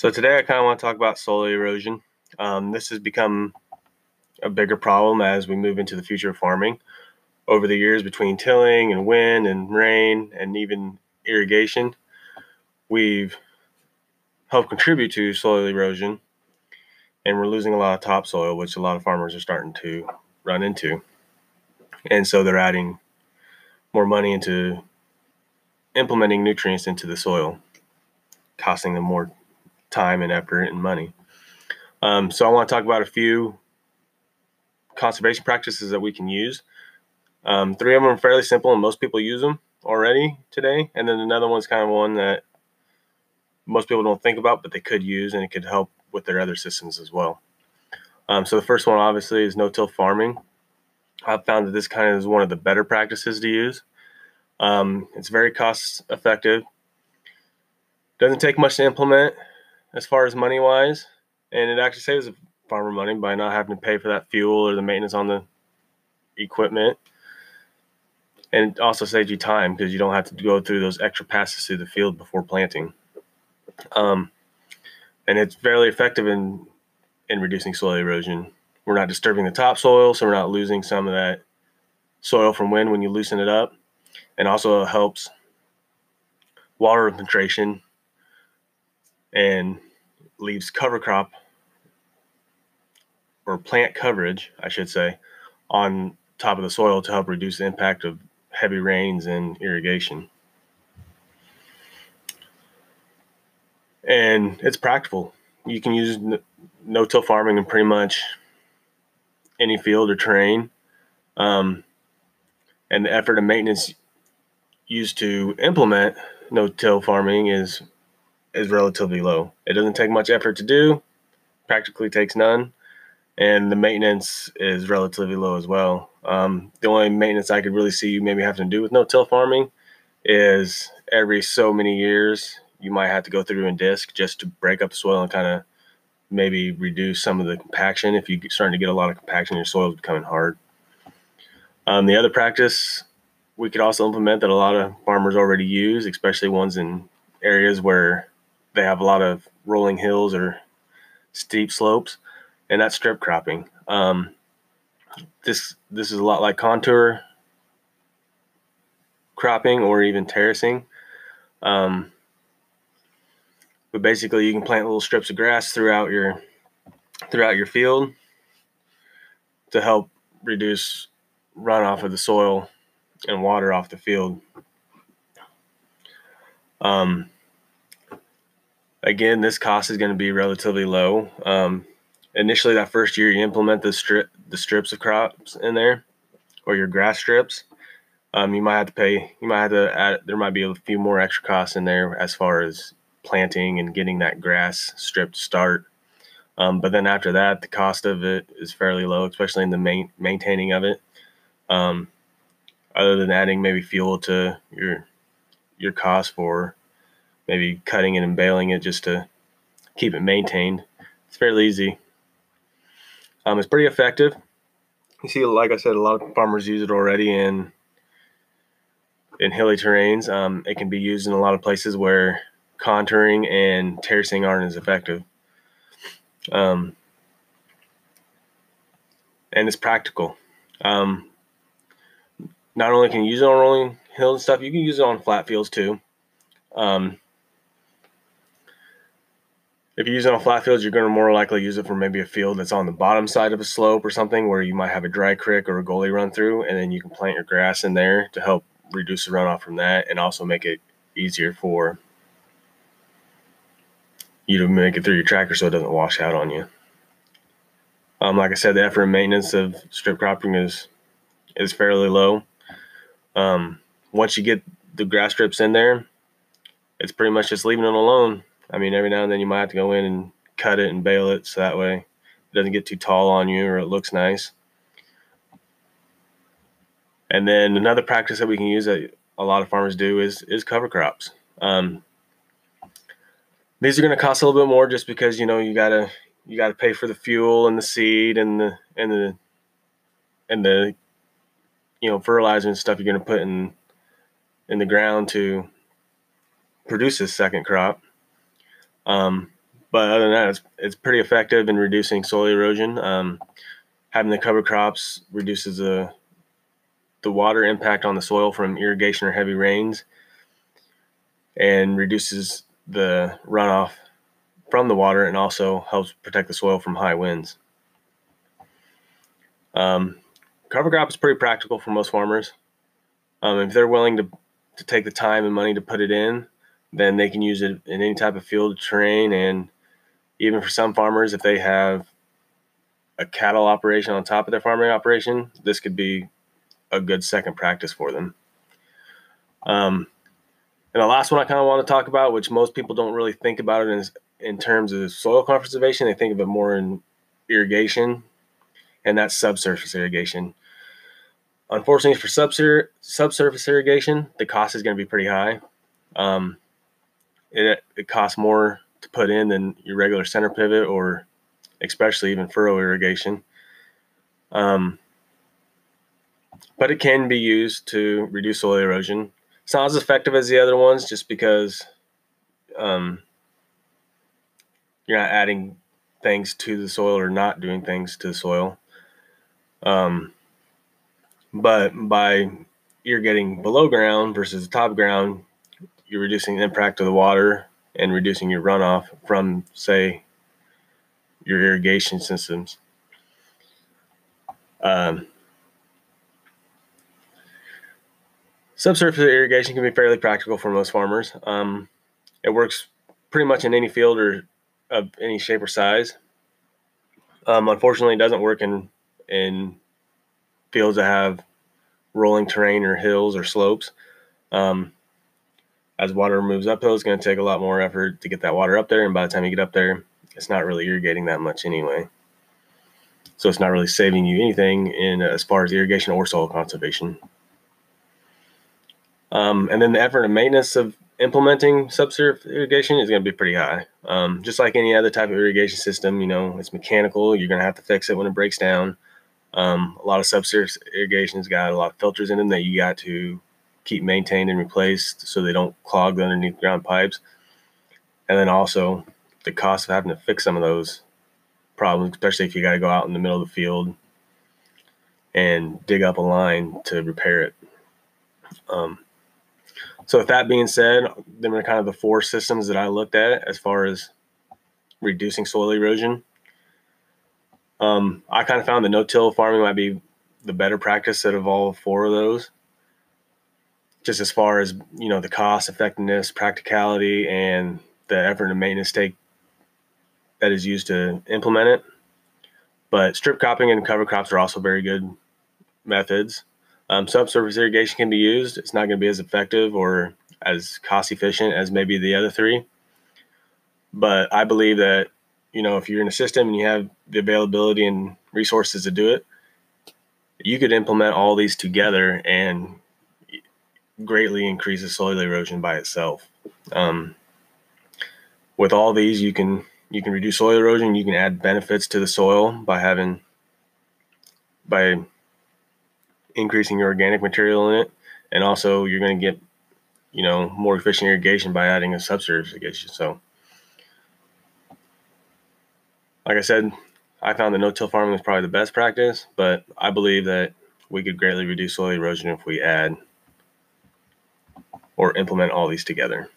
So today I kind of want to talk about soil erosion. Um, this has become a bigger problem as we move into the future of farming. Over the years, between tilling and wind and rain and even irrigation, we've helped contribute to soil erosion, and we're losing a lot of topsoil, which a lot of farmers are starting to run into. And so they're adding more money into implementing nutrients into the soil, costing them more time and effort and money. Um, so I want to talk about a few conservation practices that we can use. Um, three of them are fairly simple and most people use them already today. And then another one's kind of one that most people don't think about, but they could use and it could help with their other systems as well. Um, so the first one obviously is no-till farming. I've found that this kind of is one of the better practices to use. Um, it's very cost effective. Doesn't take much to implement as far as money wise, and it actually saves the farmer money by not having to pay for that fuel or the maintenance on the equipment. And it also saves you time because you don't have to go through those extra passes through the field before planting. Um, and it's fairly effective in in reducing soil erosion. We're not disturbing the topsoil, so we're not losing some of that soil from wind when you loosen it up, and also helps water infiltration and leaves cover crop or plant coverage, I should say, on top of the soil to help reduce the impact of heavy rains and irrigation. And it's practical. You can use no till farming in pretty much any field or terrain. Um, and the effort and maintenance used to implement no till farming is is relatively low. It doesn't take much effort to do, practically takes none, and the maintenance is relatively low as well. Um, the only maintenance I could really see you maybe having to do with no-till farming is every so many years you might have to go through and disc just to break up the soil and kind of maybe reduce some of the compaction. If you're starting to get a lot of compaction, your soil is becoming hard. Um, the other practice we could also implement that a lot of farmers already use, especially ones in areas where they have a lot of rolling hills or steep slopes, and that's strip cropping. Um, this this is a lot like contour cropping or even terracing. Um, but basically, you can plant little strips of grass throughout your throughout your field to help reduce runoff of the soil and water off the field. Um, again, this cost is going to be relatively low. Um, initially, that first year, you implement the strip the strips of crops in there, or your grass strips. Um, you might have to pay. You might have to add. There might be a few more extra costs in there as far as planting and getting that grass strip to start. Um, but then after that, the cost of it is fairly low, especially in the main, maintaining of it. Um, other than adding maybe fuel to your your cost for maybe cutting it and baling it just to keep it maintained. It's fairly easy. Um, it's pretty effective. You see, like I said, a lot of farmers use it already in in hilly terrains. Um, it can be used in a lot of places where contouring and terracing aren't as effective. Um, and it's practical. Um, not only can you use it on rolling hills and stuff, you can use it on flat fields too. Um, if you use it on flat fields, you're going to more likely use it for maybe a field that's on the bottom side of a slope or something where you might have a dry creek or a gully run through, and then you can plant your grass in there to help reduce the runoff from that and also make it easier for you to make it through your tractor so it doesn't wash out on you. Um, like I said, the effort and maintenance of strip cropping is is fairly low. Um, once you get the grass strips in there, it's pretty much just leaving it alone. I mean, every now and then you might have to go in and cut it and bale it so that way it doesn't get too tall on you or it looks nice. And then another practice that we can use that a lot of farmers do is is cover crops. Um, these are going to cost a little bit more just because you know you gotta you gotta pay for the fuel and the seed and the and the and the you know fertilizer and stuff you're going to put in in the ground to produce this second crop. Um, but other than that, it's, it's pretty effective in reducing soil erosion. Um, having the cover crops reduces the the water impact on the soil from irrigation or heavy rains, and reduces the runoff from the water, and also helps protect the soil from high winds. Um, cover crop is pretty practical for most farmers. Um, if they're willing to to take the time and money to put it in, then they can use it in any type of field terrain and even for some farmers, if they have a cattle operation on top of their farming operation, this could be a good second practice for them. Um, and the last one I kind of want to talk about, which most people don't really think about it in, in terms of soil conservation, they think of it more in irrigation, and that's subsurface irrigation. Unfortunately, for subsurface irrigation, the cost is going to be pretty high. Um, it, it costs more to put in than your regular center pivot or especially even furrow irrigation. Um, but it can be used to reduce soil erosion. It's not as effective as the other ones just because um, you're not adding things to the soil or not doing things to the soil. Um, but by irrigating below ground versus the top ground, you're reducing the impact of the water and reducing your runoff from, say, your irrigation systems. Um, subsurface irrigation can be fairly practical for most farmers. Um, it works pretty much in any field or of any shape or size. Um, unfortunately, it doesn't work in in fields that have rolling terrain or hills or slopes. Um, as water moves uphill, it's going to take a lot more effort to get that water up there. And by the time you get up there, it's not really irrigating that much anyway. So it's not really saving you anything in as far as irrigation or soil conservation. Um, and then the effort and maintenance of implementing subsurface irrigation is going to be pretty high. Um, just like any other type of irrigation system, you know, it's mechanical. You're going to have to fix it when it breaks down. Um, a lot of subsurface irrigation's got a lot of filters in them that you got to keep maintained and replaced so they don't clog the underneath ground pipes. And then also the cost of having to fix some of those problems, especially if you got to go out in the middle of the field and dig up a line to repair it. Um, so, with that being said, them are kind of the four systems that I looked at as far as reducing soil erosion. Um, I kind of found the no-till farming might be the better practice out of all four of those just as far as you know the cost effectiveness practicality and the effort and maintenance take that is used to implement it. But strip cropping and cover crops are also very good methods. Um, subsurface irrigation can be used. It's not going to be as effective or as cost efficient as maybe the other three. But i believe that you know if you're in a system and you have the availability and resources to do it you could implement all these together and greatly increases soil erosion by itself. Um, with all these, you can you can reduce soil erosion. You can add benefits to the soil by having by increasing your organic material in it, and also you're going to get you know more efficient irrigation by adding a subsurface irrigation. So, like I said, I found that no-till farming is probably the best practice, but I believe that we could greatly reduce soil erosion if we add or implement all these together.